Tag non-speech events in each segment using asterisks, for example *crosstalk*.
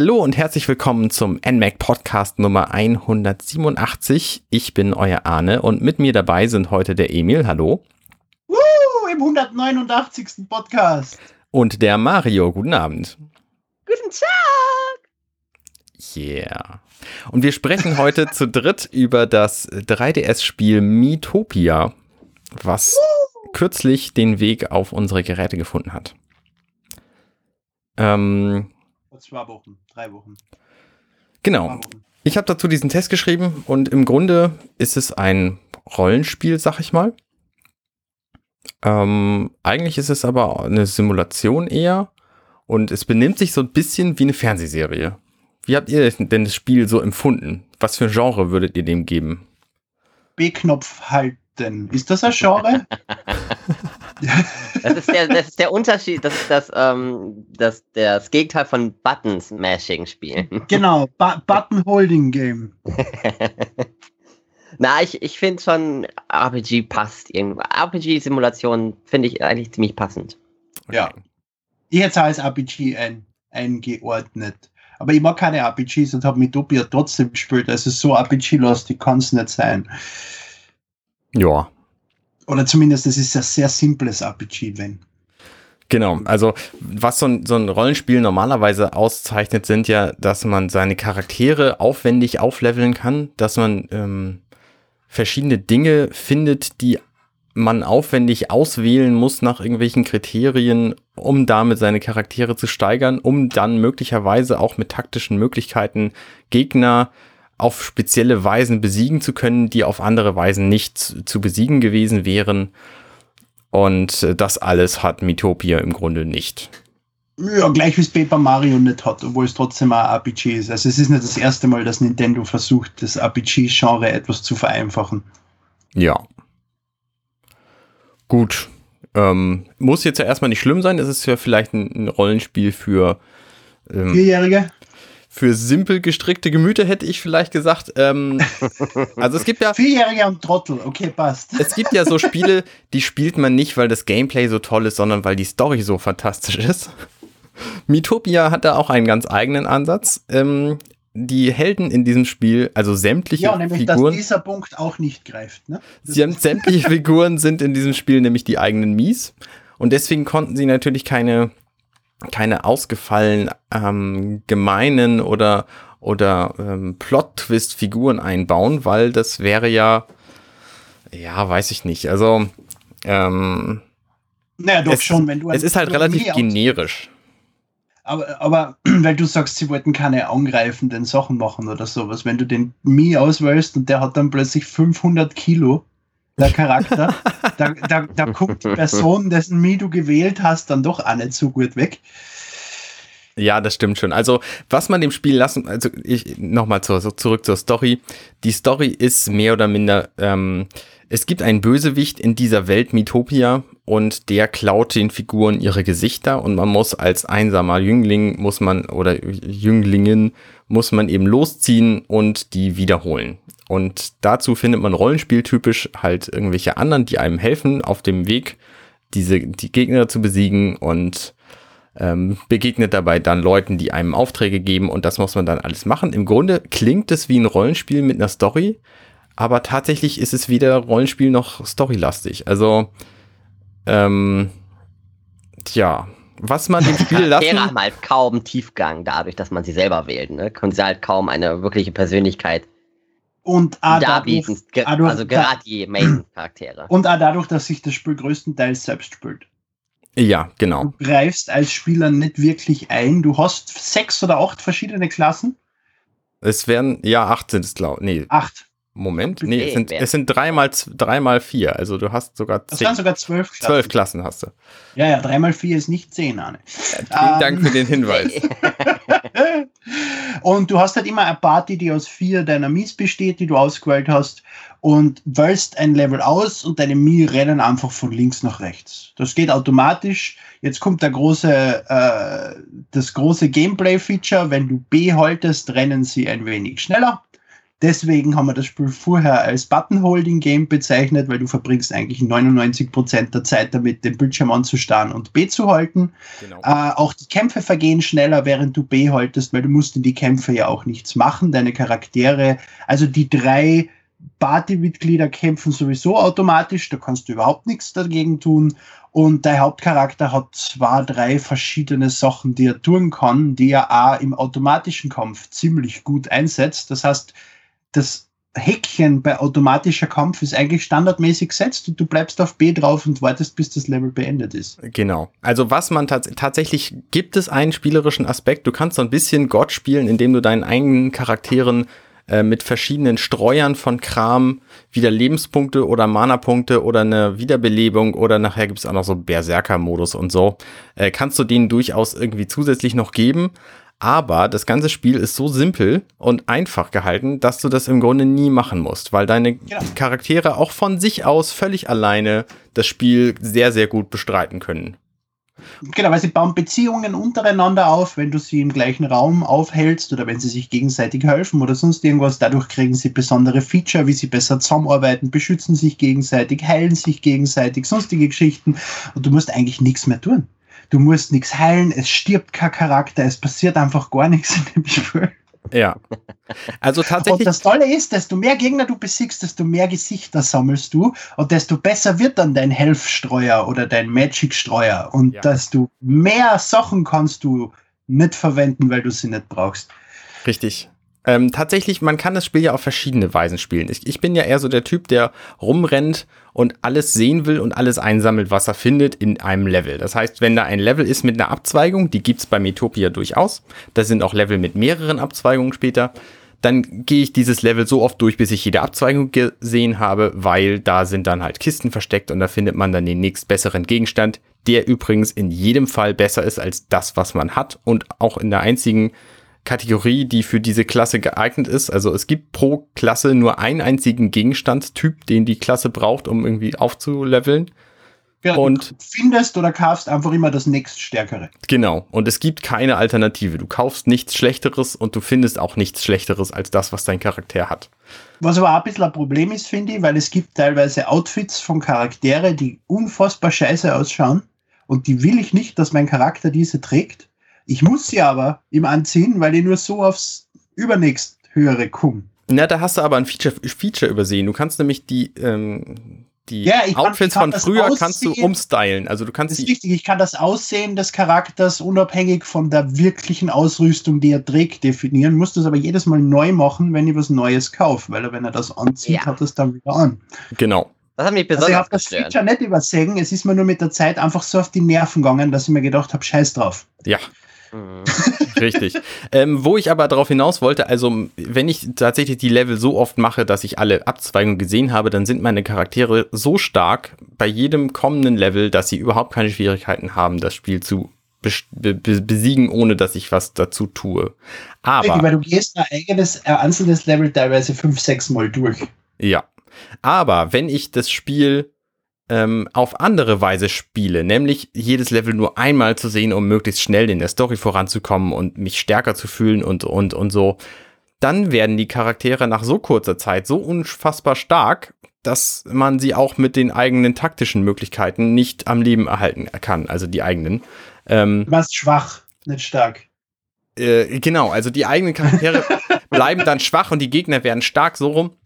Hallo und herzlich willkommen zum NMAC Podcast Nummer 187. Ich bin euer Arne und mit mir dabei sind heute der Emil. Hallo. Woo, im 189. Podcast. Und der Mario. Guten Abend. Guten Tag. Yeah. Und wir sprechen heute *laughs* zu dritt über das 3DS-Spiel Miitopia, was Woo. kürzlich den Weg auf unsere Geräte gefunden hat. Ähm, zwei Wochen, drei Wochen. Genau. Wochen. Ich habe dazu diesen Test geschrieben und im Grunde ist es ein Rollenspiel, sag ich mal. Ähm, eigentlich ist es aber eine Simulation eher und es benimmt sich so ein bisschen wie eine Fernsehserie. Wie habt ihr denn das Spiel so empfunden? Was für ein Genre würdet ihr dem geben? B-Knopf halten. Ist das ein Genre? *laughs* das, ist der, das ist der Unterschied, das ist das, ähm, das, das Gegenteil von Button-Smashing-Spielen. Genau, Button-Holding-Game. *laughs* Na, ich, ich finde schon, RPG passt irgendwo. RPG-Simulation finde ich eigentlich ziemlich passend. Ja. Ich hätte es als RPG ein, eingeordnet. Aber ich mag keine RPGs und habe Mitopia trotzdem gespielt. Also so RPG-lastig kann es nicht sein. Ja. Oder zumindest, es ist ein sehr simples RPG, wenn. Genau, also was so ein, so ein Rollenspiel normalerweise auszeichnet, sind ja, dass man seine Charaktere aufwendig aufleveln kann, dass man ähm, verschiedene Dinge findet, die man aufwendig auswählen muss nach irgendwelchen Kriterien, um damit seine Charaktere zu steigern, um dann möglicherweise auch mit taktischen Möglichkeiten Gegner auf spezielle Weisen besiegen zu können, die auf andere Weisen nicht zu besiegen gewesen wären. Und das alles hat Mitopia im Grunde nicht. Ja, gleich wie es Paper Mario nicht hat, obwohl es trotzdem ein RPG ist. Also es ist nicht das erste Mal, dass Nintendo versucht, das RPG-Genre etwas zu vereinfachen. Ja. Gut. Ähm, muss jetzt ja erstmal nicht schlimm sein. Es ist ja vielleicht ein, ein Rollenspiel für ähm, Vierjährige. Für simpel gestrickte Gemüter hätte ich vielleicht gesagt. Ähm, *laughs* also es gibt ja. Vierjährige und Trottel, okay, passt. Es gibt ja so Spiele, *laughs* die spielt man nicht, weil das Gameplay so toll ist, sondern weil die Story so fantastisch ist. Mitopia hat da auch einen ganz eigenen Ansatz. Ähm, die Helden in diesem Spiel, also sämtliche ja, nämlich, Figuren. Dass dieser Punkt auch nicht greift. Ne? Sie haben sämtliche Figuren sind in diesem Spiel nämlich die eigenen Mies. Und deswegen konnten sie natürlich keine, keine ausgefallen ähm, gemeinen oder, oder ähm, Plot-Twist-Figuren einbauen, weil das wäre ja, ja, weiß ich nicht. Also, ähm, naja, doch es, schon, wenn du. Es ist halt relativ generisch. Aber, aber *clears throat* weil du sagst, sie wollten keine angreifenden Sachen machen oder sowas. Wenn du den Mi auswählst und der hat dann plötzlich 500 Kilo, der Charakter, da, da, da *laughs* guckt die Person, dessen Mi du gewählt hast, dann doch auch nicht so gut weg. Ja, das stimmt schon. Also, was man dem Spiel lassen, also ich nochmal zu, zurück zur Story. Die Story ist mehr oder minder, ähm, es gibt einen Bösewicht in dieser Welt Mitopia und der klaut den Figuren ihre Gesichter und man muss als einsamer Jüngling muss man oder Jünglingen muss man eben losziehen und die wiederholen. Und dazu findet man rollenspieltypisch halt irgendwelche anderen, die einem helfen auf dem Weg, diese die Gegner zu besiegen und ähm, begegnet dabei dann Leuten, die einem Aufträge geben und das muss man dann alles machen. Im Grunde klingt es wie ein Rollenspiel mit einer Story, aber tatsächlich ist es weder Rollenspiel noch storylastig. Also ähm, tja, was man dem Spiel *laughs* lassen... Charaktere haben halt kaum Tiefgang dadurch, dass man sie selber wählt. Ne? Können sie halt kaum eine wirkliche Persönlichkeit und darbieten. Dadurch, also gerade die Main-Charaktere. Und auch dadurch, dass sich das Spiel größtenteils selbst spielt. Ja, genau. Du greifst als Spieler nicht wirklich ein. Du hast sechs oder acht verschiedene Klassen. Es werden, ja, acht sind es, glaube ich. Nee. Acht. Moment, nee, es sind, es sind dreimal, dreimal vier, also du hast sogar zehn. Das waren sogar zwölf Klassen. Zwölf Klassen hast du. Ja, ja, dreimal vier ist nicht zehn, Arne. Ja, vielen Dank für den Hinweis. *laughs* und du hast halt immer eine Party, die aus vier deiner Mies besteht, die du ausgewählt hast und wählst ein Level aus und deine Mii rennen einfach von links nach rechts. Das geht automatisch. Jetzt kommt der große, äh, das große Gameplay-Feature. Wenn du B haltest, rennen sie ein wenig schneller Deswegen haben wir das Spiel vorher als Button-Holding-Game bezeichnet, weil du verbringst eigentlich 99% der Zeit damit, den Bildschirm anzustarren und B zu halten. Genau. Äh, auch die Kämpfe vergehen schneller, während du B haltest, weil du musst in die Kämpfe ja auch nichts machen. Deine Charaktere, also die drei Partymitglieder kämpfen sowieso automatisch, da kannst du überhaupt nichts dagegen tun. Und der Hauptcharakter hat zwei, drei verschiedene Sachen, die er tun kann, die er auch im automatischen Kampf ziemlich gut einsetzt. Das heißt, das Häkchen bei automatischer Kampf ist eigentlich standardmäßig gesetzt und du bleibst auf B drauf und wartest, bis das Level beendet ist. Genau. Also was man tats tatsächlich gibt es einen spielerischen Aspekt. Du kannst so ein bisschen Gott spielen, indem du deinen eigenen Charakteren äh, mit verschiedenen Streuern von Kram wieder Lebenspunkte oder Mana-Punkte oder eine Wiederbelebung oder nachher gibt es auch noch so Berserker-Modus und so. Äh, kannst du denen durchaus irgendwie zusätzlich noch geben. Aber das ganze Spiel ist so simpel und einfach gehalten, dass du das im Grunde nie machen musst, weil deine ja. Charaktere auch von sich aus völlig alleine das Spiel sehr, sehr gut bestreiten können. Genau, weil sie bauen Beziehungen untereinander auf, wenn du sie im gleichen Raum aufhältst oder wenn sie sich gegenseitig helfen oder sonst irgendwas. Dadurch kriegen sie besondere Feature, wie sie besser zusammenarbeiten, beschützen sich gegenseitig, heilen sich gegenseitig, sonstige Geschichten. Und du musst eigentlich nichts mehr tun. Du musst nichts heilen, es stirbt kein Charakter, es passiert einfach gar nichts in dem Spiel. Ja. Also tatsächlich. Und das Tolle ist, desto mehr Gegner du besiegst, desto mehr Gesichter sammelst du und desto besser wird dann dein Health-Streuer oder dein Magic-Streuer und ja. desto mehr Sachen kannst du nicht verwenden, weil du sie nicht brauchst. Richtig. Ähm, tatsächlich, man kann das Spiel ja auf verschiedene Weisen spielen. Ich, ich, bin ja eher so der Typ, der rumrennt und alles sehen will und alles einsammelt, was er findet in einem Level. Das heißt, wenn da ein Level ist mit einer Abzweigung, die gibt's bei Metopia durchaus, da sind auch Level mit mehreren Abzweigungen später, dann gehe ich dieses Level so oft durch, bis ich jede Abzweigung gesehen habe, weil da sind dann halt Kisten versteckt und da findet man dann den nächstbesseren Gegenstand, der übrigens in jedem Fall besser ist als das, was man hat und auch in der einzigen Kategorie, die für diese Klasse geeignet ist. Also es gibt pro Klasse nur einen einzigen Gegenstandstyp, den die Klasse braucht, um irgendwie aufzuleveln. Ja, und du findest oder kaufst einfach immer das nächststärkere. Genau. Und es gibt keine Alternative. Du kaufst nichts Schlechteres und du findest auch nichts Schlechteres als das, was dein Charakter hat. Was aber auch ein bisschen ein Problem ist, finde ich, weil es gibt teilweise Outfits von Charaktere, die unfassbar scheiße ausschauen. Und die will ich nicht, dass mein Charakter diese trägt. Ich muss sie aber ihm anziehen, weil ich nur so aufs übernächst höhere komme. Na, da hast du aber ein Feature, Feature übersehen. Du kannst nämlich die, ähm, die ja, Outfits kann, kann von früher kannst du umstylen. Also du kannst das ist richtig, ich kann das Aussehen des Charakters unabhängig von der wirklichen Ausrüstung, die er trägt, definieren. Muss das aber jedes Mal neu machen, wenn ich was Neues kaufe, weil er, wenn er das anzieht, ja. hat es dann wieder an. Genau. Das hat mich besonders also ich habe das Feature nicht übersehen. Es ist mir nur mit der Zeit einfach so auf die Nerven gegangen, dass ich mir gedacht habe, scheiß drauf. Ja, Mhm. *laughs* Richtig. Ähm, wo ich aber darauf hinaus wollte, also wenn ich tatsächlich die Level so oft mache, dass ich alle Abzweigungen gesehen habe, dann sind meine Charaktere so stark bei jedem kommenden Level, dass sie überhaupt keine Schwierigkeiten haben, das Spiel zu be be besiegen, ohne dass ich was dazu tue. Aber. Weil du gehst ein eigenes, ein einzelnes Level teilweise fünf, sechs Mal durch. Ja. Aber wenn ich das Spiel ähm, auf andere Weise spiele, nämlich jedes Level nur einmal zu sehen, um möglichst schnell in der Story voranzukommen und mich stärker zu fühlen und, und, und so, dann werden die Charaktere nach so kurzer Zeit so unfassbar stark, dass man sie auch mit den eigenen taktischen Möglichkeiten nicht am Leben erhalten kann, also die eigenen. Ähm, du warst schwach, nicht stark. Äh, genau, also die eigenen Charaktere *laughs* bleiben dann schwach und die Gegner werden stark so rum.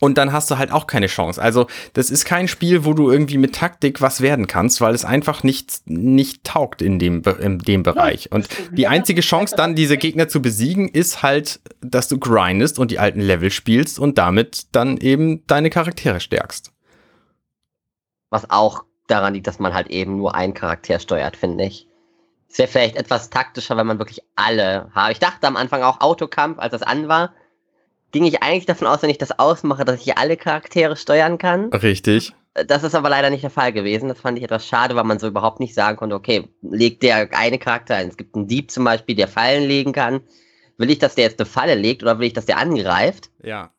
Und dann hast du halt auch keine Chance. Also, das ist kein Spiel, wo du irgendwie mit Taktik was werden kannst, weil es einfach nicht, nicht taugt in dem, in dem Bereich. Und die einzige Chance dann, diese Gegner zu besiegen, ist halt, dass du grindest und die alten Level spielst und damit dann eben deine Charaktere stärkst. Was auch daran liegt, dass man halt eben nur einen Charakter steuert, finde ich. Es wäre vielleicht etwas taktischer, wenn man wirklich alle habe. Ich dachte am Anfang auch Autokampf, als das an war ging ich eigentlich davon aus, wenn ich das ausmache, dass ich alle Charaktere steuern kann. Richtig. Das ist aber leider nicht der Fall gewesen. Das fand ich etwas schade, weil man so überhaupt nicht sagen konnte, okay, legt der eine Charakter ein. Es gibt einen Dieb zum Beispiel, der Fallen legen kann. Will ich, dass der jetzt eine Falle legt oder will ich, dass der angreift? Ja.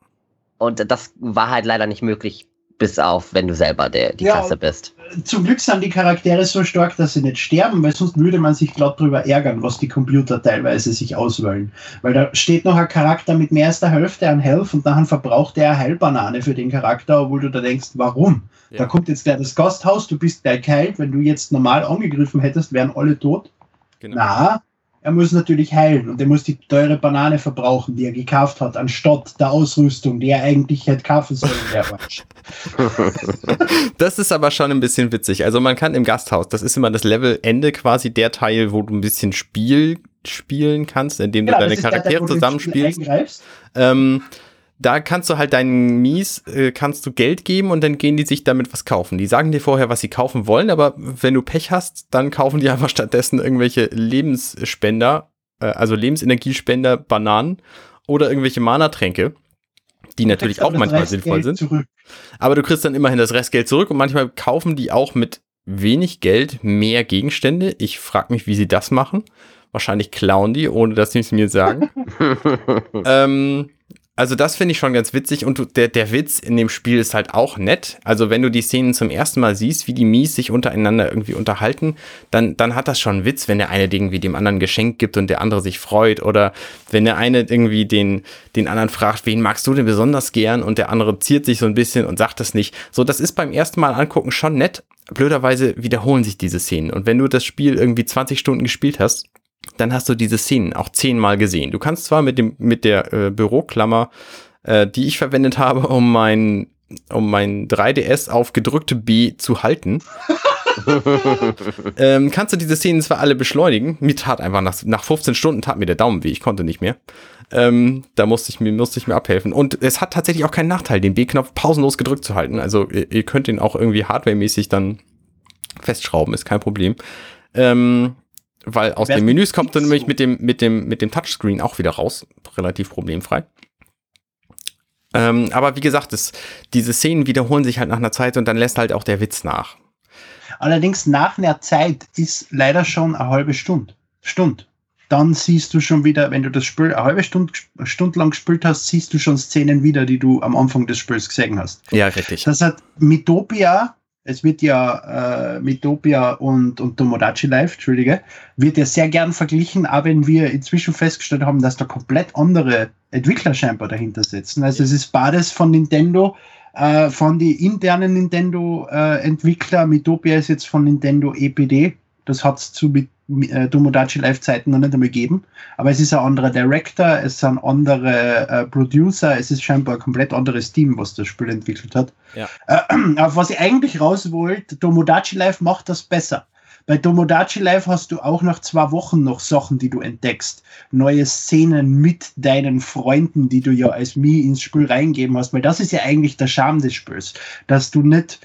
Und das war halt leider nicht möglich Bis auf, wenn du selber der, die Ja, Klasse bist. Zum Glück sind die Charaktere so stark, dass sie nicht sterben, weil sonst würde man sich glatt drüber ärgern, was die Computer teilweise sich auswählen. Weil da steht noch ein Charakter mit mehr als der Hälfte an Health und dann verbraucht er eine Heilbanane für den Charakter, obwohl du da denkst, warum? Ja. Da kommt jetzt gleich das Gasthaus, du bist gleich geheilt, wenn du jetzt normal angegriffen hättest, wären alle tot. Genau. Na, er muss natürlich heilen und er muss die teure Banane verbrauchen, die er gekauft hat, anstatt der Ausrüstung, die er eigentlich hätte kaufen sollen. *laughs* Das ist aber schon ein bisschen witzig. Also man kann im Gasthaus, das ist immer das Levelende quasi der Teil, wo du ein bisschen Spiel spielen kannst, indem du Genau, deine Charaktere du ins Spiel zusammenspielst. Ähm, da kannst du halt deinen Mies, äh, kannst du Geld geben und dann gehen die sich damit was kaufen. Die sagen dir vorher, was sie kaufen wollen, aber wenn du Pech hast, dann kaufen die *laughs* einfach stattdessen irgendwelche Lebensspender, äh, also Lebensenergiespender, Bananen oder irgendwelche Mana-Tränke, die natürlich auch manchmal Restgeld sinnvoll sind. Zurück. Aber du kriegst dann immerhin das Restgeld zurück und manchmal kaufen die auch mit wenig Geld mehr Gegenstände. Ich frage mich, wie sie das machen. Wahrscheinlich klauen die, ohne dass sie es mir sagen. *laughs* ähm, also das finde ich schon ganz witzig und du, der, der Witz in dem Spiel ist halt auch nett. Also wenn du die Szenen zum ersten Mal siehst, wie die Mies sich untereinander irgendwie unterhalten, dann, dann hat das schon Witz, wenn der eine irgendwie dem anderen Geschenk gibt und der andere sich freut oder wenn der eine irgendwie den, den anderen fragt, wen magst du denn besonders gern und der andere ziert sich so ein bisschen und sagt das nicht. So, das ist beim ersten Mal angucken schon nett. Blöderweise wiederholen sich diese Szenen und wenn du das Spiel irgendwie 20 Stunden gespielt hast, dann hast du diese Szenen auch zehnmal gesehen. Du kannst zwar mit dem mit der äh, Büroklammer, äh, die ich verwendet habe, um mein um mein 3DS auf gedrückte B zu halten, *laughs* ähm, kannst du diese Szenen zwar alle beschleunigen. Mir tat einfach nach, nach 15 Stunden tat mir der Daumen weh. Ich konnte nicht mehr. Ähm, da musste ich mir musste ich mir abhelfen. Und es hat tatsächlich auch keinen Nachteil, den B-Knopf pausenlos gedrückt zu halten. Also ihr, ihr könnt den auch irgendwie hardwaremäßig dann festschrauben, ist kein Problem. Ähm, weil aus den Menüs kommt dann nämlich mit dem, mit dem, mit dem Touchscreen auch wieder raus. Relativ problemfrei. Ähm, aber wie gesagt, es, diese Szenen wiederholen sich halt nach einer Zeit und dann lässt halt auch der Witz nach. Allerdings nach einer Zeit ist leider schon eine halbe Stunde. Stunde. Dann siehst du schon wieder, wenn du das Spiel eine halbe Stunde, Stunde lang gespielt hast, siehst du schon Szenen wieder, die du am Anfang des Spiels gesehen hast. Ja, richtig. Das hat Mitopia, es wird ja äh, Mitopia und, und Tomodachi Life, Entschuldige, wird ja sehr gern verglichen, auch wenn wir inzwischen festgestellt haben, dass da komplett andere Entwickler scheinbar dahinter sitzen. Also es ist beides von Nintendo, äh, von die internen Nintendo-Entwickler. Mitopia ist jetzt von Nintendo EPD. Das hat es zu mit, äh, Tomodachi Live-Zeiten noch nicht einmal gegeben. Aber es ist ein anderer Director, es sind andere äh, Producer, es ist scheinbar ein komplett anderes Team, was das Spiel entwickelt hat. Ja. Äh, *clears throat* auf was ich eigentlich raus wollte, Tomodachi Live macht das besser. Bei Tomodachi Live hast du auch nach zwei Wochen noch Sachen, die du entdeckst. Neue Szenen mit deinen Freunden, die du ja als Mi ins Spiel reingeben hast. Weil das ist ja eigentlich der Charme des Spiels. Dass du nicht,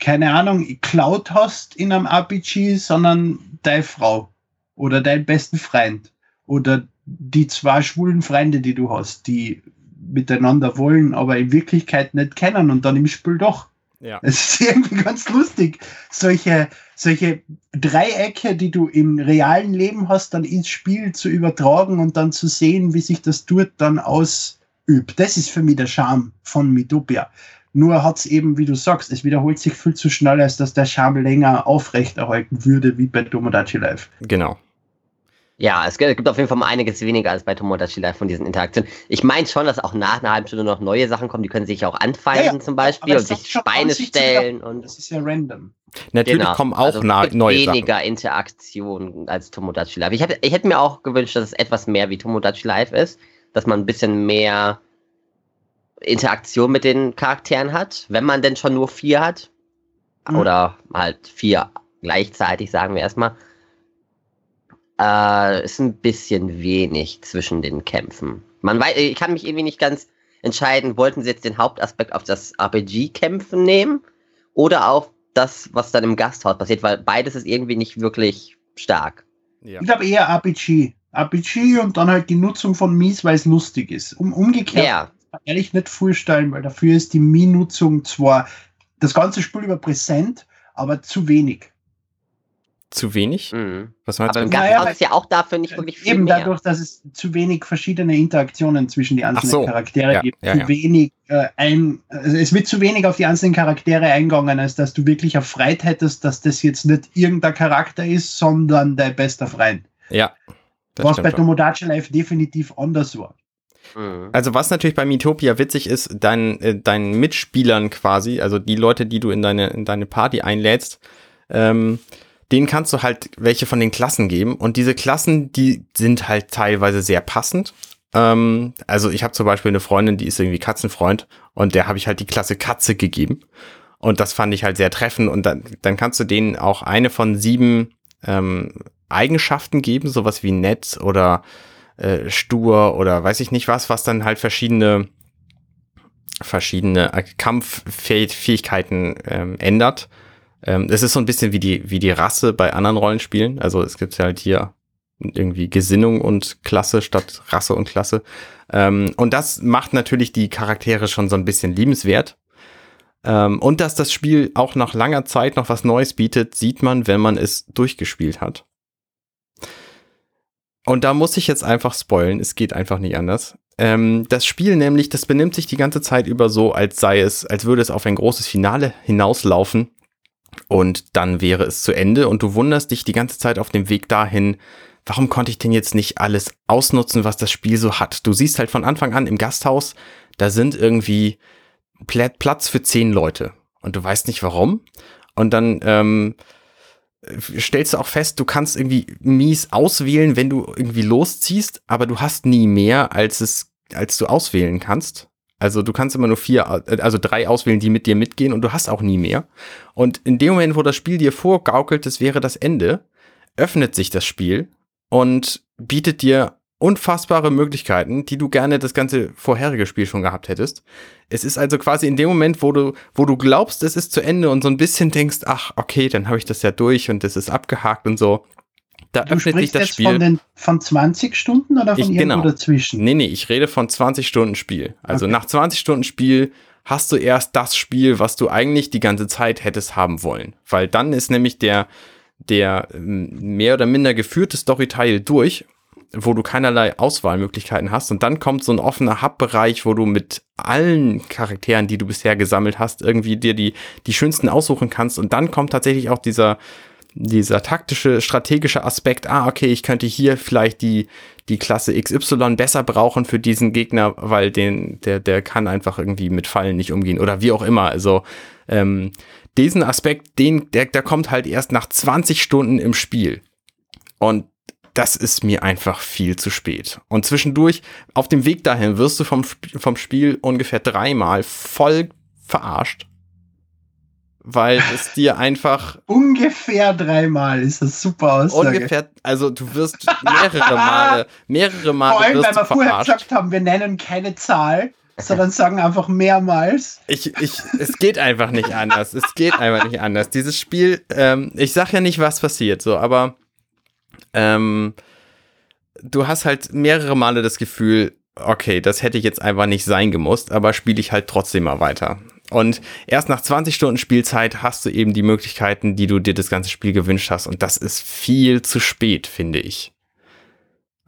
keine Ahnung, Cloud hast in einem RPG, sondern deine Frau oder deinen besten Freund oder die zwei schwulen Freunde, die du hast, die miteinander wollen, aber in Wirklichkeit nicht kennen und dann im Spiel doch. Ja. Es ist irgendwie ganz lustig, solche, solche Dreiecke, die du im realen Leben hast, dann ins Spiel zu übertragen und dann zu sehen, wie sich das dort dann ausübt. Das ist für mich der Charme von Mitopia. Nur hat es eben, wie du sagst, es wiederholt sich viel zu schnell, als dass der Charme länger aufrechterhalten würde, wie bei Tomodachi Live. Genau. Ja, es gibt auf jeden Fall mal einiges weniger als bei Tomodachi Live von diesen Interaktionen. Ich meine schon, dass auch nach einer halben Stunde noch neue Sachen kommen, die können sich auch anfeinden Ja, ja, zum Beispiel und sich Beine stellen wieder- und Das ist ja random. Natürlich Genau. kommen auch Also es na, gibt neue Sachen. weniger Interaktion als Tomodachi Live. Ich hätte, ich hätte mir auch gewünscht, dass es etwas mehr wie Tomodachi Live ist, dass man ein bisschen mehr Interaktion mit den Charakteren hat, wenn man denn schon nur vier hat. Mhm. Oder halt vier gleichzeitig, sagen wir erstmal. Äh, ist ein bisschen wenig zwischen den Kämpfen. Man weiß, ich kann mich irgendwie nicht ganz entscheiden, wollten sie jetzt den Hauptaspekt auf das RPG-Kämpfen nehmen oder auf das, was dann im Gasthaus passiert, weil beides ist irgendwie nicht wirklich stark. Ja. Ich glaube eher RPG. RPG und dann halt die Nutzung von Mies, weil es lustig ist. Um, umgekehrt Ja, ehrlich nicht vorstellen, weil dafür ist die Mii-Nutzung zwar das ganze Spiel über präsent, aber zu wenig. zu wenig. Mhm. Was meinst Aber du? Naja, Gasthaus weil- ist ja auch dafür nicht wirklich viel Eben mehr. dadurch, dass es zu wenig verschiedene Interaktionen zwischen die einzelnen so. Charaktere Ja, gibt. ja, zu ja. wenig äh, ein, also es wird zu wenig auf die einzelnen Charaktere eingegangen, als dass du wirklich erfreut hättest, dass das jetzt nicht irgendein Charakter ist, sondern dein bester Freund. Ja. das Was bei. Tomodachi Life definitiv anders war. Mhm. Also was natürlich bei Miitopia witzig ist, dein, äh, deinen Mitspielern quasi, also die Leute, die du in deine, in deine Party einlädst, ähm, denen kannst du halt welche von den Klassen geben. Und diese Klassen, die sind halt teilweise sehr passend. Ähm, also ich habe zum Beispiel eine Freundin, die ist irgendwie Katzenfreund und der habe ich halt die Klasse Katze gegeben. Und das fand ich halt sehr treffend. Und dann, dann kannst du denen auch eine von sieben ähm, Eigenschaften geben, sowas wie nett oder äh, stur oder weiß ich nicht was, was dann halt verschiedene verschiedene äh, Kampffähigkeiten ähm, ändert. Ähm, es ist so ein bisschen wie die, wie die Rasse bei anderen Rollenspielen. Also es gibt halt hier irgendwie Gesinnung und Klasse statt Rasse und Klasse. Ähm, und das macht natürlich die Charaktere schon so ein bisschen liebenswert. Ähm, und dass das Spiel auch nach langer Zeit noch was Neues bietet, sieht man, wenn man es durchgespielt hat. Und da muss ich jetzt einfach spoilen, es geht einfach nicht anders. Ähm, das Spiel nämlich, das benimmt sich die ganze Zeit über so, als sei es, als würde es auf ein großes Finale hinauslaufen. Und dann wäre es zu Ende und du wunderst dich die ganze Zeit auf dem Weg dahin, warum konnte ich denn jetzt nicht alles ausnutzen, was das Spiel so hat? Du siehst halt von Anfang an im Gasthaus, da sind irgendwie Pla Platz für zehn Leute und du weißt nicht warum. Und dann ähm, stellst du auch fest, du kannst irgendwie mies auswählen, wenn du irgendwie losziehst, aber du hast nie mehr, als es, als du auswählen kannst. Also du kannst immer nur vier, also drei auswählen, die mit dir mitgehen und du hast auch nie mehr. Und in dem Moment, wo das Spiel dir vorgaukelt, das wäre das Ende, öffnet sich das Spiel und bietet dir unfassbare Möglichkeiten, die du gerne das ganze vorherige Spiel schon gehabt hättest. Es ist also quasi in dem Moment, wo du, wo du glaubst, es ist zu Ende und so ein bisschen denkst, ach, okay, dann habe ich das ja durch und das ist abgehakt und so. Da Du öffnet sich sprichst das jetzt Spiel. von, den, von 20 Stunden oder von Ich- irgendwo genau. dazwischen? Nee, nee, ich rede von 20 Stunden Spiel. Also Okay. nach 20 Stunden Spiel hast du erst das Spiel, was du eigentlich die ganze Zeit hättest haben wollen. Weil dann ist nämlich der, der ähm, mehr oder minder geführte Storyteil durch, wo du keinerlei Auswahlmöglichkeiten hast. Und dann kommt so ein offener Hub-Bereich, wo du mit allen Charakteren, die du bisher gesammelt hast, irgendwie dir die, die schönsten aussuchen kannst. Und dann kommt tatsächlich auch dieser, dieser taktische, strategische Aspekt, ah, okay, ich könnte hier vielleicht die, die Klasse XY besser brauchen für diesen Gegner, weil den, der, der kann einfach irgendwie mit Fallen nicht umgehen oder wie auch immer. Also ähm, diesen Aspekt, den, der, der kommt halt erst nach 20 Stunden im Spiel. Und das ist mir einfach viel zu spät. Und zwischendurch, auf dem Weg dahin, wirst du vom, vom Spiel ungefähr dreimal voll verarscht. Weil es dir *laughs* einfach Ungefähr dreimal ist das super Aussage. ungefähr, also du wirst mehrere Male, mehrere Vor Male allem, weil wirst wir du vorher verarscht. gesagt haben, wir nennen keine Zahl, sondern sagen einfach mehrmals. Ich, ich, es geht einfach nicht anders. Es geht einfach nicht anders. Dieses Spiel, ähm, ich sag ja nicht, was passiert, so, aber ähm, du hast halt mehrere Male das Gefühl, okay, das hätte jetzt einfach nicht sein gemusst, aber spiele ich halt trotzdem mal weiter. Und erst nach 20 Stunden Spielzeit hast du eben die Möglichkeiten, die du dir das ganze Spiel gewünscht hast. Und das ist viel zu spät, finde ich.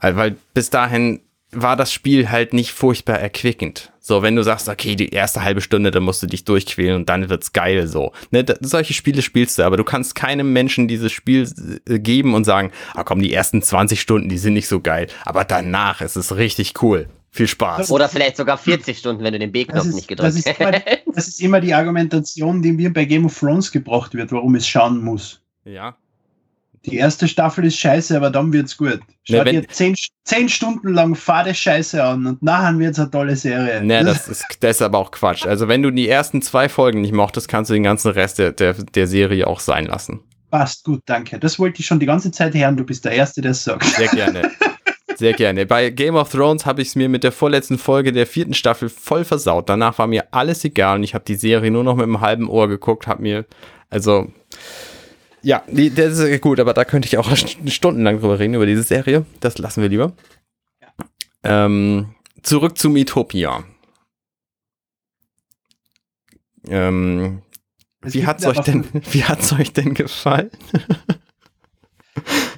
Weil bis dahin war das Spiel halt nicht furchtbar erquickend. So, wenn du sagst, okay, die erste halbe Stunde, dann musst du dich durchquälen und dann wird's geil, so. Ne, da, solche Spiele spielst du, aber du kannst keinem Menschen dieses Spiel äh, geben und sagen, ah komm, die ersten 20 Stunden, die sind nicht so geil, aber danach ist es richtig cool. Viel Spaß. Oder vielleicht sogar 40 Stunden, wenn du den B-Knopf Das nicht das gedrückt ist immer- hast. Das ist immer die Argumentation, die mir bei Game of Thrones gebracht wird, warum es schauen muss. Ja. Die erste Staffel ist scheiße, aber dann wird's gut. Schau Ne, dir zehn, zehn Stunden lang fade Scheiße an und nachher wird's eine tolle Serie. Ne, das ist, das ist aber auch Quatsch. Also, wenn du die ersten zwei Folgen nicht mochtest, kannst du den ganzen Rest der, der, der Serie auch sein lassen. passt gut, danke. Das wollte ich schon die ganze Zeit hören. Du bist der Erste, der es sagt. Sehr gerne. Sehr gerne. Bei Game of Thrones habe ich es mir mit der vorletzten Folge der vierten Staffel voll versaut. Danach war mir alles egal und ich habe die Serie nur noch mit einem halben Ohr geguckt, habe mir, also, ja, die, das ist gut, aber da könnte ich auch *laughs* stundenlang drüber reden, über diese Serie. Das lassen wir lieber. Ähm, zurück zu Metopia. Ähm, wie hat's euch aber- denn, *laughs* wie hat's euch denn gefallen?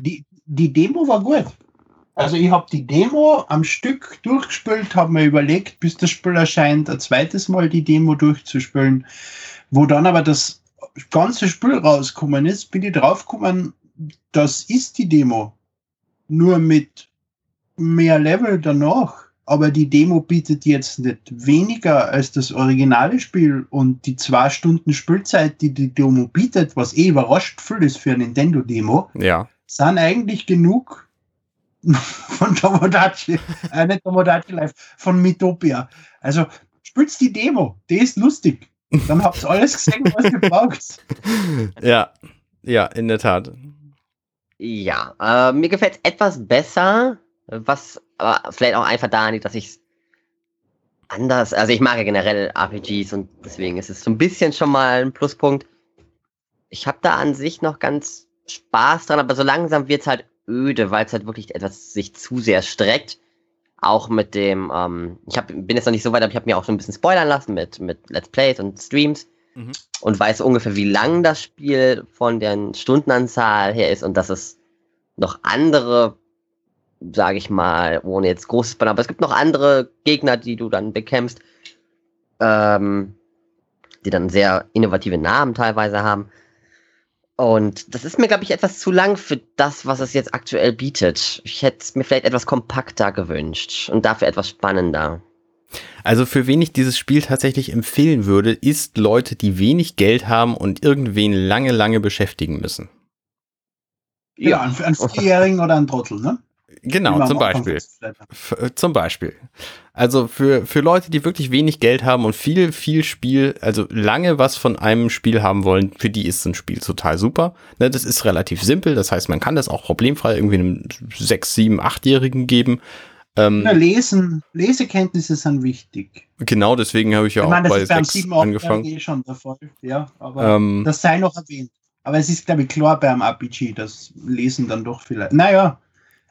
Die, die Demo war gut. Also ich habe die Demo am Stück durchgespielt, habe mir überlegt, bis das Spiel erscheint, ein zweites Mal die Demo durchzuspielen. Wo dann aber das ganze Spiel rausgekommen ist, bin ich draufgekommen, das ist die Demo. Nur mit mehr Level danach. Aber die Demo bietet jetzt nicht weniger als das originale Spiel und die zwei Stunden Spielzeit, die die Demo bietet, was eh überrascht viel ist für eine Nintendo-Demo, Ja. sind eigentlich genug *laughs* von Tomodachi, äh, nicht Tomodachi Live, von Mitopia. Also spielst die Demo, die ist lustig. Dann habt ihr alles gesehen, was ihr braucht. *laughs* Ja. Ja, in der Tat. Ja, äh, mir gefällt es etwas besser, was aber vielleicht auch einfach daran liegt, dass ich anders, also ich mag ja generell RPGs und deswegen ist es so ein bisschen schon mal ein Pluspunkt. Ich habe da an sich noch ganz Spaß dran, aber so langsam wird es halt öde, weil es halt wirklich etwas sich zu sehr streckt. Auch mit dem, ähm, ich hab, bin jetzt noch nicht so weit, aber ich habe mir auch so ein bisschen spoilern lassen mit, mit Let's Plays und Streams Mhm. und weiß ungefähr, wie lang das Spiel von der Stundenanzahl her ist und dass es noch andere, sage ich mal, ohne jetzt großes Spoiler, aber es gibt noch andere Gegner, die du dann bekämpfst, ähm, die dann sehr innovative Namen teilweise haben. Und das ist mir, glaube ich, etwas zu lang für das, was es jetzt aktuell bietet. Ich hätte es mir vielleicht etwas kompakter gewünscht und dafür etwas spannender. Also für wen ich dieses Spiel tatsächlich empfehlen würde, ist Leute, die wenig Geld haben und irgendwen lange, lange beschäftigen müssen. Ja, ein, ein Vierjährigen oder ein Trottel, ne? Genau, zum Beispiel. äh, zum Beispiel. Also für, für Leute, die wirklich wenig Geld haben und viel, viel Spiel, also lange was von einem Spiel haben wollen, für die ist so ein Spiel total super. Ne, das ist relativ simpel, das heißt, man kann das auch problemfrei irgendwie einem 6, 7, 8-Jährigen geben. Ähm, Na, lesen, Lesekenntnisse sind wichtig. genau deswegen habe ich ja ich auch meine, bei ist beim 6 7 8 angefangen. eh schon der Fall. Ja, aber Ähm, das sei noch erwähnt. Aber es ist, glaube ich, klar beim RPG, das Lesen dann doch vielleicht. Naja,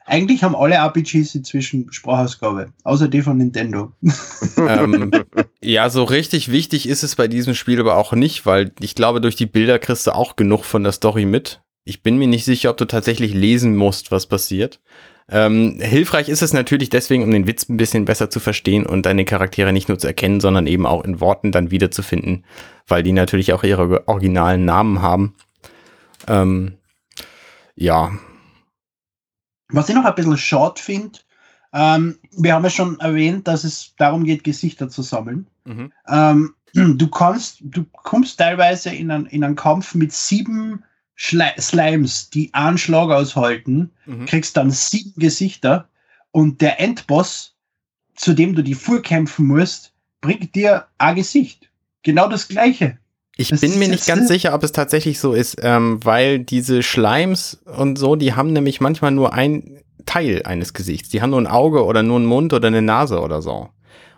eigentlich haben alle RPGs inzwischen Sprachausgabe, außer die von Nintendo. *laughs* ähm, ja, so richtig wichtig ist es bei diesem Spiel aber auch nicht, weil ich glaube, durch die Bilder kriegst du auch genug von der Story mit. Ich bin mir nicht sicher, ob du tatsächlich lesen musst, was passiert. Ähm, hilfreich ist es natürlich deswegen, um den Witz ein bisschen besser zu verstehen und deine Charaktere nicht nur zu erkennen, sondern eben auch in Worten dann wiederzufinden, weil die natürlich auch ihre originalen Namen haben. Ähm, ja, Was ich noch ein bisschen short finde, ähm, wir haben ja schon erwähnt, dass es darum geht, Gesichter zu sammeln. mhm. Ähm, *clears throat* du kannst, du kommst teilweise in einen, in einen Kampf mit sieben Schle Slimes, die einen Schlag aushalten, Mhm. kriegst dann sieben Gesichter und der Endboss, zu dem du die vorkämpfen musst, bringt dir ein Gesicht. Genau das gleiche. Ich Das bin mir nicht ganz sicher, ob es tatsächlich so ist, ähm, weil diese Schleims und so, die haben nämlich manchmal nur ein Teil eines Gesichts. Die haben nur ein Auge oder nur einen Mund oder eine Nase oder so.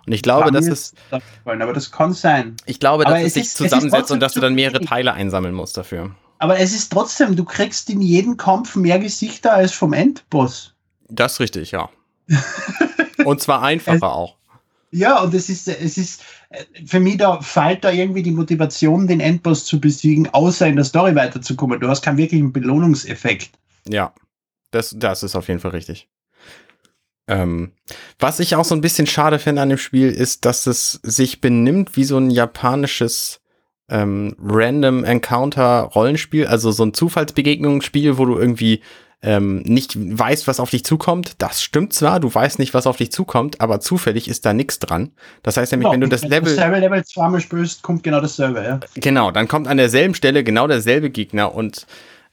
Und ich glaube, dass es, aufgefallen, aber das kann sein. ich glaube, Aber dass es es sich zusammensetzt und dass du dann mehrere. Teile einsammeln musst dafür. Aber es ist trotzdem, du kriegst in jedem Kampf mehr Gesichter als vom Endboss. Das ist richtig, ja. *laughs* und zwar einfacher auch. Ja, und es ist, es ist, äh, für mich da fehlt da irgendwie die Motivation, den Endboss zu besiegen, außer in der Story weiterzukommen. Du hast keinen wirklichen Belohnungseffekt. Ja, das, das ist auf jeden Fall richtig. Ähm, was ich auch so ein bisschen schade finde an dem Spiel, ist, dass es sich benimmt wie so ein japanisches ähm, Random Encounter Rollenspiel, also so ein Zufallsbegegnungsspiel, wo du irgendwie ähm, nicht weißt, was auf dich zukommt. Das stimmt zwar, du weißt nicht, was auf dich zukommt, aber zufällig ist da nichts dran. Das heißt nämlich, wenn du das Level dasselbe Level zweimal spielst, kommt genau dasselbe, ja. Genau, dann kommt an derselben Stelle genau derselbe Gegner und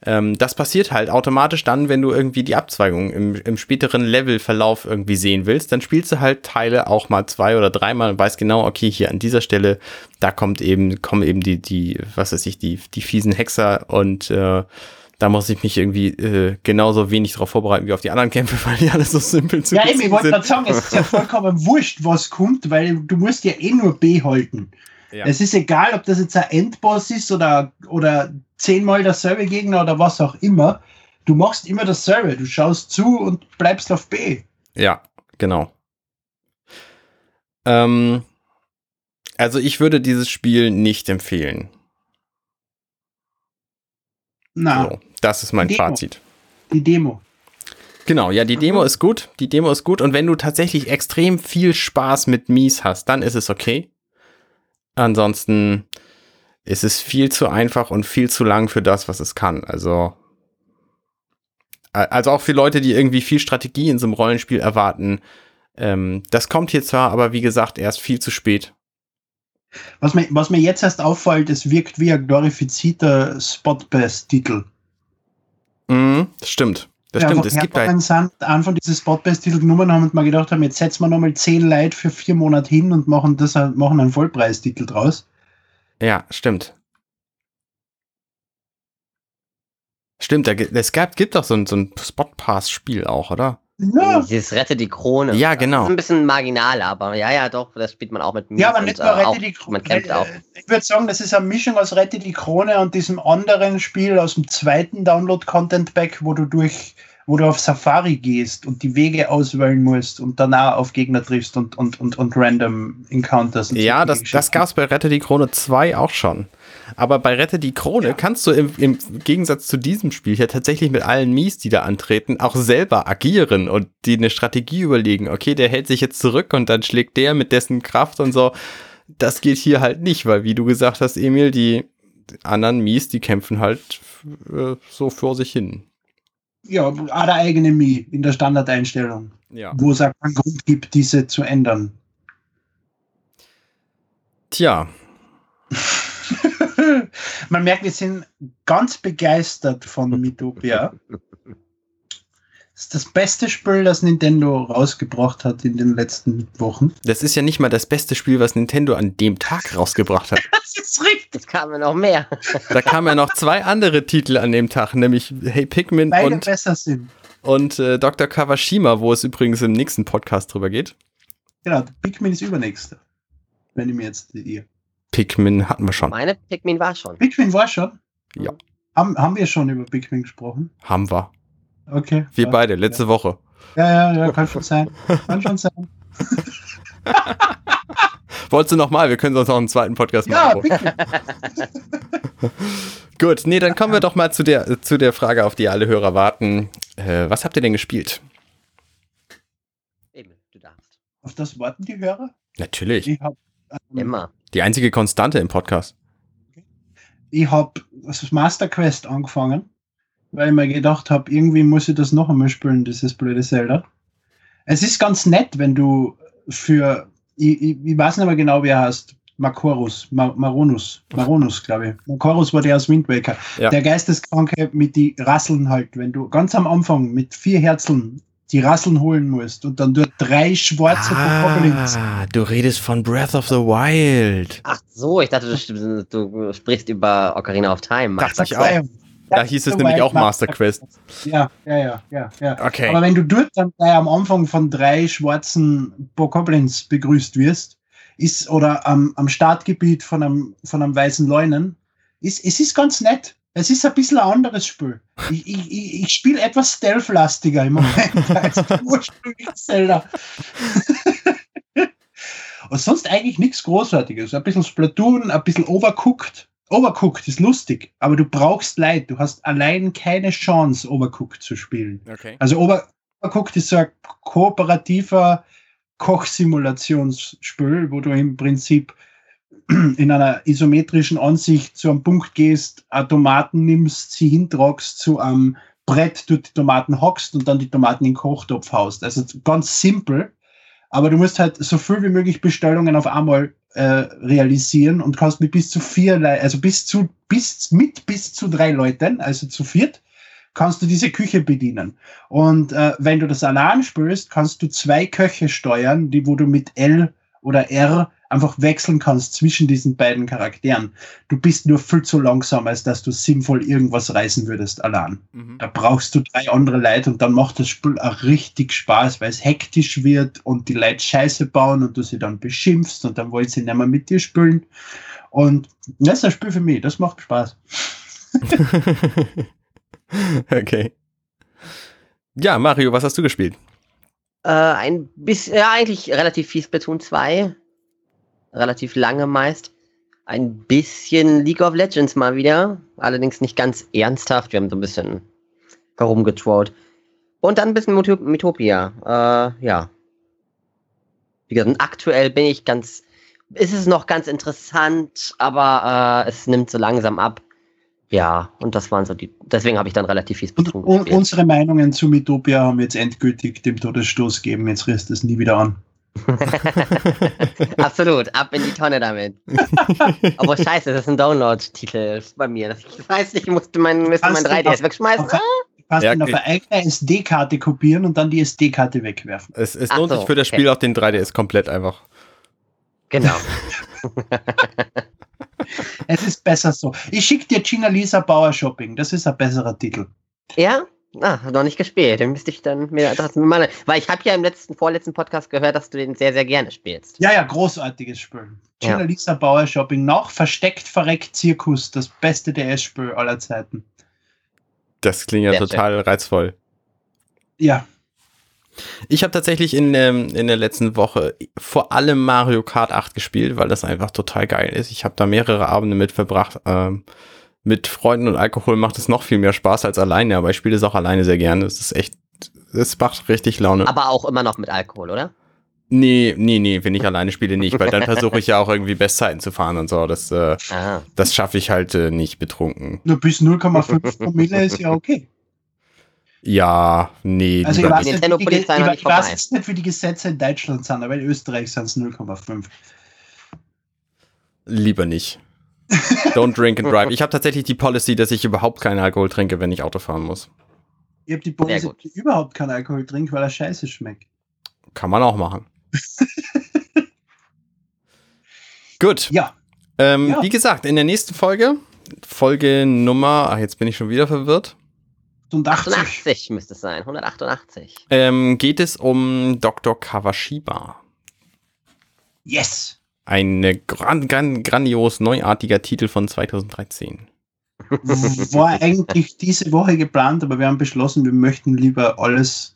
ähm, das passiert halt automatisch dann, wenn du irgendwie die Abzweigung im, im späteren Levelverlauf irgendwie sehen willst, dann spielst du halt Teile auch mal zwei oder dreimal und weißt genau, okay, hier an dieser Stelle, da kommt eben, kommen eben die, die, was weiß ich, die, die fiesen Hexer und äh, da muss ich mich irgendwie äh, genauso wenig darauf vorbereiten wie auf die anderen Kämpfe, *laughs* weil die alle so simpel zu Ja, eben, ich wollte sind. gerade sagen, es ist ja *laughs* vollkommen wurscht, was kommt, weil du musst ja eh nur B halten. Ja. Es ist egal, ob das jetzt ein Endboss ist oder, oder zehnmal derselbe Gegner oder was auch immer. Du machst immer dasselbe. Du schaust zu und bleibst auf B. Ja, genau. Ähm, also ich würde dieses Spiel nicht empfehlen. Na, So, das ist mein Demo. Fazit. die Demo. Genau, ja, die Demo ist gut. Die Demo ist gut. Und wenn du tatsächlich extrem viel Spaß mit Mies hast, dann ist es okay. Ansonsten ist es viel zu einfach und viel zu lang für das, was es kann. Also, also auch für Leute, die irgendwie viel Strategie in so einem Rollenspiel erwarten. Ähm, das kommt hier zwar, aber wie gesagt, erst viel zu spät. Was mir, was mir jetzt erst auffällt, es wirkt wie ein glorifizierter Spot-Best-Titel. Mhm, das stimmt. Das ja, stimmt. Es gibt halt sind Anfang dieses Spot-Best-Titel genommen haben und mal gedacht haben, jetzt setzen wir nochmal zehn Leute für vier Monate hin und machen das machen einen Vollpreistitel draus. Ja, stimmt. Stimmt, es gab, gibt doch so ein, so ein Spot-Pass-Spiel auch, oder? Ja. Dieses Rette die Krone. Ja, genau. Das ist ein bisschen marginal, aber ja, ja, doch, das spielt man auch mit Ja, aber nicht nur Rette auch, die Krone. Ich würde sagen, das ist eine Mischung aus Rette die Krone und diesem anderen Spiel aus dem zweiten Download-Content-Pack, wo du durch wo du auf Safari gehst und die Wege auswählen musst und danach auf Gegner triffst und, und, und, und random Encounters. Und ja, das, das gab es bei Rette die Krone 2 auch schon. Aber bei Rette die Krone ja. kannst du im, im, Gegensatz zu diesem Spiel ja tatsächlich mit allen Mies, die da antreten, auch selber agieren und die eine Strategie überlegen. Okay, der hält sich jetzt zurück und dann schlägt der mit dessen Kraft und so. Das geht hier halt nicht, weil wie du gesagt hast, Emil, die anderen Mies, die kämpfen halt äh, so vor sich hin ja, eine eigene Mi in der Standardeinstellung, ja. wo es auch keinen Grund gibt, diese zu ändern. Tja. *laughs* Man merkt, wir sind ganz begeistert von Mitopia. *laughs* Das ist das beste Spiel, das Nintendo rausgebracht hat in den letzten Wochen. Das ist ja nicht mal das beste Spiel, was Nintendo an dem Tag rausgebracht hat. *laughs* das ist richtig. Es kamen noch mehr. da kamen ja noch zwei andere Titel an dem Tag, nämlich Hey Pikmin Beide und, besser sind. und äh, Dr. Kawashima, wo es übrigens im nächsten Podcast drüber geht. Genau, Pikmin ist übernächste. Wenn ich mir jetzt die. Pikmin hatten wir schon. Meine Pikmin war schon. Pikmin war schon? Ja. Haben, haben wir schon über Pikmin gesprochen? Haben wir. Okay. Wir beide, letzte ja. Woche. Ja, ja, ja, kann schon sein. Kann schon sein. *laughs* Wolltest du nochmal? Wir können sonst noch einen zweiten Podcast machen. Ja, bitte. *laughs* Gut, nee, dann kommen wir doch mal zu der, zu der Frage, auf die alle Hörer warten. Äh, was habt ihr denn gespielt? Eben, du darfst. Auf das warten die Hörer? Natürlich. Ich hab, ähm, Immer. Die einzige Konstante im Podcast. Ich habe das Master Quest angefangen weil ich mir gedacht habe, irgendwie muss ich das noch einmal spielen, dieses blöde Zelda. Es ist ganz nett, wenn du für, ich, ich, ich weiß nicht mehr genau, wie er heißt, Makorus, Mar Maronus, Maronus, glaube ich. Makorus war der aus Wind Waker. Ja. Der Geisteskranke mit die Rasseln halt, wenn du ganz am Anfang mit vier Herzeln die Rasseln holen musst und dann dort drei schwarze ah, Du redest von Breath of the Wild. Ach so, ich dachte, du, du sprichst über Ocarina of Time. Dachte ich auch. Da hieß es nämlich auch Master Quest. Ja, ja, ja, ja, ja. Okay. Aber wenn du dort dann am Anfang von drei schwarzen Bokoblins begrüßt wirst, ist, oder am, am Startgebiet von einem, von einem weißen Leunen, ist, es ist ganz nett. Es ist ein bisschen ein anderes Spiel. Ich, ich, ich, spiele etwas stealth-lastiger im Moment *laughs* als ursprünglich Zelda. *laughs* Und sonst eigentlich nichts Großartiges. Ein bisschen Splatoon, ein bisschen Overcooked. Overcooked ist lustig, aber du brauchst Leid. Du hast allein keine Chance, Overcooked zu spielen. Okay. Also Over Overcooked ist so ein kooperativer Kochsimulationsspiel, wo du im Prinzip *clears throat* in einer isometrischen Ansicht zu einem Punkt gehst, Tomaten nimmst, sie hintragst zu einem Brett, du die Tomaten hockst und dann die Tomaten in den Kochtopf haust. Also ganz simpel, aber du musst halt so viel wie möglich Bestellungen auf einmal äh, realisieren und kannst mit bis zu vier, also bis zu, bis, mit bis zu drei Leuten, also zu viert, kannst du diese Küche bedienen. Und äh, wenn du das allein spürst, kannst du zwei Köche steuern, die wo du mit L oder R einfach wechseln kannst zwischen diesen beiden Charakteren. Du bist nur viel zu langsam, als dass du sinnvoll irgendwas reißen würdest allein. Mhm. Da brauchst du drei andere Leute und dann macht das Spiel auch richtig Spaß, weil es hektisch wird und die Leute Scheiße bauen und du sie dann beschimpfst und dann wollen sie nicht mehr mit dir spielen. Und das ist ein Spiel für mich, das macht Spaß. *laughs* okay. Ja, Mario, was hast du gespielt? Äh, ein bisschen, ja, eigentlich relativ viel Splatoon 2 relativ lange meist. Ein bisschen League of Legends mal wieder, allerdings nicht ganz ernsthaft. Wir haben so ein bisschen herumgetrollt. Und dann ein bisschen Mythopia. Äh, ja. Wie gesagt, aktuell bin ich ganz, ist es noch ganz interessant, aber äh, es nimmt so langsam ab. Ja, und das waren so die, deswegen habe ich dann relativ viel Und, Splatoon und gespielt. unsere Meinungen zu Mitopia haben jetzt endgültig dem Todesstoß gegeben. Jetzt riss es nie wieder an. *laughs* Absolut, ab in die Tonne damit. *laughs* Aber scheiße, das ist ein Download-Titel bei mir. Das- Ich weiß nicht, ich musste mein, müsste mein Kannst du 3DS auf- wegschmeißen. auf- Kannst Ja, ihn auf eine eigene SD-Karte kopieren und dann die SD-Karte wegwerfen. Es, es lohnt so, sich für das okay. Spiel auch den 3DS komplett einfach. Genau. *laughs* *laughs* Es ist besser so. Ich schicke dir Gina Lisa Bauer Shopping. Das ist ein besserer Titel. Ja? Ah, noch nicht gespielt. Den müsste ich dann mir das mal. Weil ich habe ja im letzten, vorletzten Podcast gehört, dass du den sehr, sehr gerne spielst. Ja, ja, großartiges Spiel. Gina Ja. Lisa Bauer Shopping. Noch versteckt, verreckt Zirkus. Das beste DS-Spiel aller Zeiten. Das klingt ja Sehr total reizvoll. Ja, Ich habe tatsächlich in, ähm, in der letzten Woche vor allem Mario Kart 8 gespielt, weil das einfach total geil ist. Ich habe da mehrere Abende mit verbracht. Ähm, mit Freunden und Alkohol macht es noch viel mehr Spaß als alleine, aber ich spiele es auch alleine sehr gerne. Es ist echt, es macht richtig Laune. Aber auch immer noch mit Alkohol, oder? nee, nee, nee, wenn ich alleine spiele, nicht, weil dann versuche ich ja auch irgendwie Bestzeiten zu fahren und so. Das, äh, Ah. das schaffe ich halt äh, nicht betrunken. nur bis 0,5 Promille ist ja okay. Ja, nee, Also ich weiß, nicht. die, Nintendo-Polizei ich, weiß jetzt nicht, wie die Gesetze in Deutschland sind, aber in Österreich sind es 0,5. lieber nicht. Don't drink and drive. Ich habe tatsächlich die Policy, dass ich überhaupt keinen Alkohol trinke, wenn ich Auto fahren muss. Ich habe die Policy, dass ich überhaupt keinen Alkohol trinke, weil er scheiße schmeckt. Kann man auch machen. *laughs* Gut. Ja, Ähm, Ja. Wie gesagt, in der nächsten Folge, Folge Nummer, ach, jetzt bin ich schon wieder verwirrt, und 80. 88 müsste es sein. 188. ähm, geht es um Dr. Kawashiba. Yes! Ein gran gran grandios neuartiger Titel von 2013. War eigentlich diese Woche geplant, aber wir haben beschlossen, wir möchten lieber alles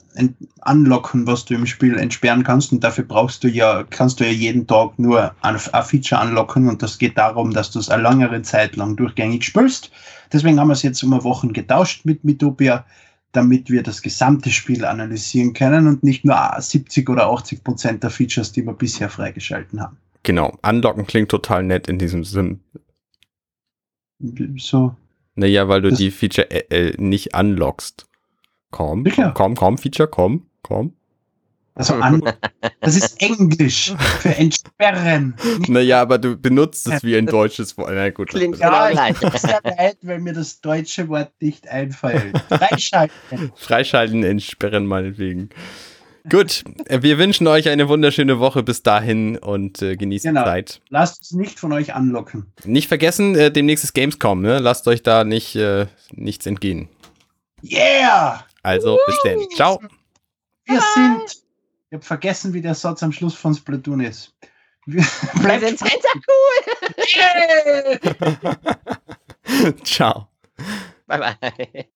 unlocken, was du im Spiel entsperren kannst. Und dafür brauchst du ja, kannst du ja jeden Tag nur ein, ein Feature unlocken. Und das geht darum, dass du es eine längere Zeit lang durchgängig spielst. Deswegen haben wir es jetzt um eine Woche getauscht mit Mitopia, damit wir das gesamte Spiel analysieren können und nicht nur 70 oder 80 Prozent der Features, die wir bisher freigeschalten haben. Genau, Unlocken klingt total nett in diesem Sinn. So, Naja, weil du Das- die Feature äh, äh, nicht unlockst. Komm, komm, komm, komm, Feature, komm, komm. also an, das ist Englisch für entsperren. Naja, aber du benutzt es wie ein deutsches Wort. Na gut. Klingt genau Ja, ich bin sehr leid, weil mir das deutsche Wort nicht einfällt. Freischalten. Freischalten, entsperren meinetwegen. Gut, wir wünschen euch eine wunderschöne Woche bis dahin und äh, genießt Genau. die Zeit. Lasst es nicht von euch anlocken. Nicht vergessen, äh, demnächst ist Gamescom, ne? Lasst euch da nicht äh, nichts entgehen. Yeah! Also, bis dann. Ciao. Wir sind. Ich habe vergessen, wie der Satz am Schluss von Splatoon ist. Wir, *laughs* Wir bleibt sind Tentacool. Yeah! *laughs* Ciao. Bye bye.